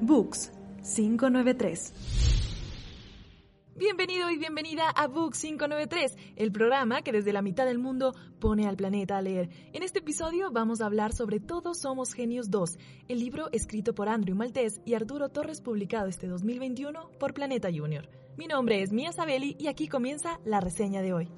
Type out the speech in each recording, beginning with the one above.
Books 593. Bienvenido y bienvenida a Books 593, el programa que desde la mitad del mundo pone al planeta a leer. En este episodio vamos a hablar sobre Todos Somos Genios 2, el libro escrito por Andrew Maltés y Arturo Torres publicado este 2021 por Planeta Junior. Mi nombre es Mia Sabelli y aquí comienza la reseña de hoy.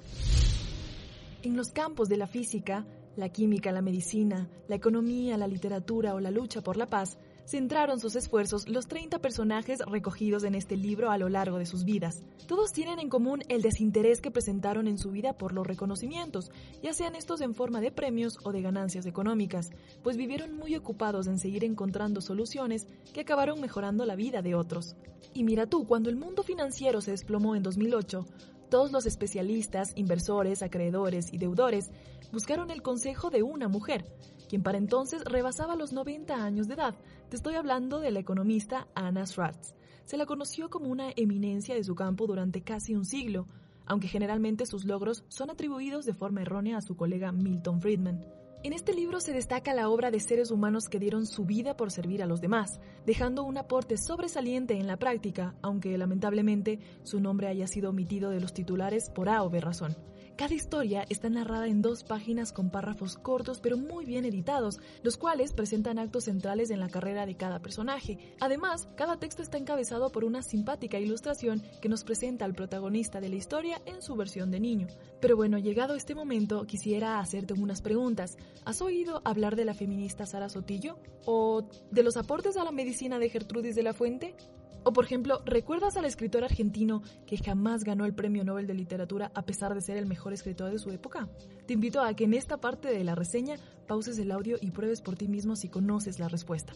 En los campos de la física, la química, la medicina, la economía, la literatura o la lucha por la paz, centraron sus esfuerzos los 30 personajes recogidos en este libro a lo largo de sus vidas. Todos tienen en común el desinterés que presentaron en su vida por los reconocimientos, ya sean estos en forma de premios o de ganancias económicas, pues vivieron muy ocupados en seguir encontrando soluciones que acabaron mejorando la vida de otros. Y mira tú, cuando el mundo financiero se desplomó en 2008, todos los especialistas, inversores, acreedores y deudores buscaron el consejo de una mujer, quien para entonces rebasaba los 90 años de edad. Te estoy hablando de la economista Anna Schwartz. Se la conoció como una eminencia de su campo durante casi un siglo, aunque generalmente sus logros son atribuidos de forma errónea a su colega Milton Friedman. En este libro se destaca la obra de seres humanos que dieron su vida por servir a los demás, dejando un aporte sobresaliente en la práctica, aunque lamentablemente su nombre haya sido omitido de los titulares por A o B razón. Cada historia está narrada en dos páginas con párrafos cortos pero muy bien editados, los cuales presentan actos centrales en la carrera de cada personaje. Además, cada texto está encabezado por una simpática ilustración que nos presenta al protagonista de la historia en su versión de niño. Pero bueno, llegado este momento, quisiera hacerte unas preguntas. ¿Has oído hablar de la feminista Sara Sotillo? ¿O de los aportes a la medicina de Gertrudis de la Fuente? O por ejemplo, ¿recuerdas al escritor argentino que jamás ganó el Premio Nobel de Literatura a pesar de ser el mejor escritor de su época? Te invito a que en esta parte de la reseña pauses el audio y pruebes por ti mismo si conoces la respuesta.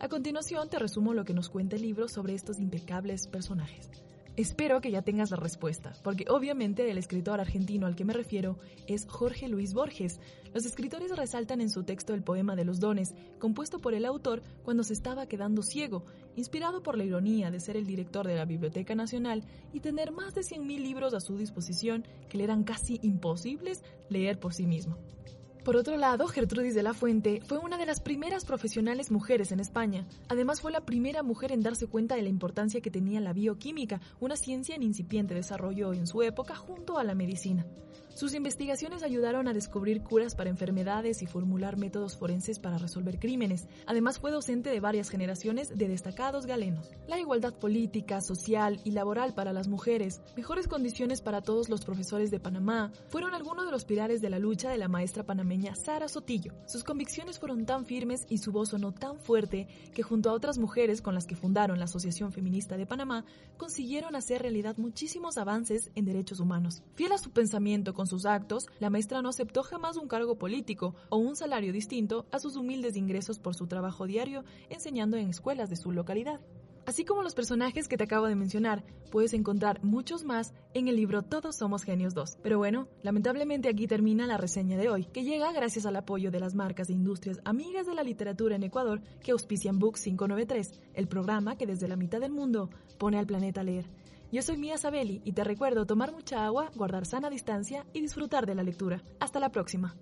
A continuación te resumo lo que nos cuenta el libro sobre estos impecables personajes. Espero que ya tengas la respuesta, porque obviamente el escritor argentino al que me refiero es Jorge Luis Borges. Los escritores resaltan en su texto el poema de los dones, compuesto por el autor cuando se estaba quedando ciego, inspirado por la ironía de ser el director de la Biblioteca Nacional y tener más de 100.000 libros a su disposición que le eran casi imposibles leer por sí mismo. Por otro lado, Gertrudis de la Fuente fue una de las primeras profesionales mujeres en España. Además, fue la primera mujer en darse cuenta de la importancia que tenía la bioquímica, una ciencia en incipiente desarrollo en su época junto a la medicina. Sus investigaciones ayudaron a descubrir curas para enfermedades y formular métodos forenses para resolver crímenes. Además fue docente de varias generaciones de destacados galenos. La igualdad política, social y laboral para las mujeres, mejores condiciones para todos los profesores de Panamá, fueron algunos de los pilares de la lucha de la maestra panameña Sara Sotillo. Sus convicciones fueron tan firmes y su voz sonó tan fuerte que junto a otras mujeres con las que fundaron la Asociación Feminista de Panamá, consiguieron hacer realidad muchísimos avances en derechos humanos. Fiel a su pensamiento con sus actos, la maestra no aceptó jamás un cargo político o un salario distinto a sus humildes ingresos por su trabajo diario enseñando en escuelas de su localidad. Así como los personajes que te acabo de mencionar, puedes encontrar muchos más en el libro Todos Somos Genios 2. Pero bueno, lamentablemente aquí termina la reseña de hoy, que llega gracias al apoyo de las marcas e industrias amigas de la literatura en Ecuador que auspician Book 593, el programa que desde la mitad del mundo pone al planeta a leer. Yo soy Mía Sabelli y te recuerdo tomar mucha agua, guardar sana distancia y disfrutar de la lectura. Hasta la próxima.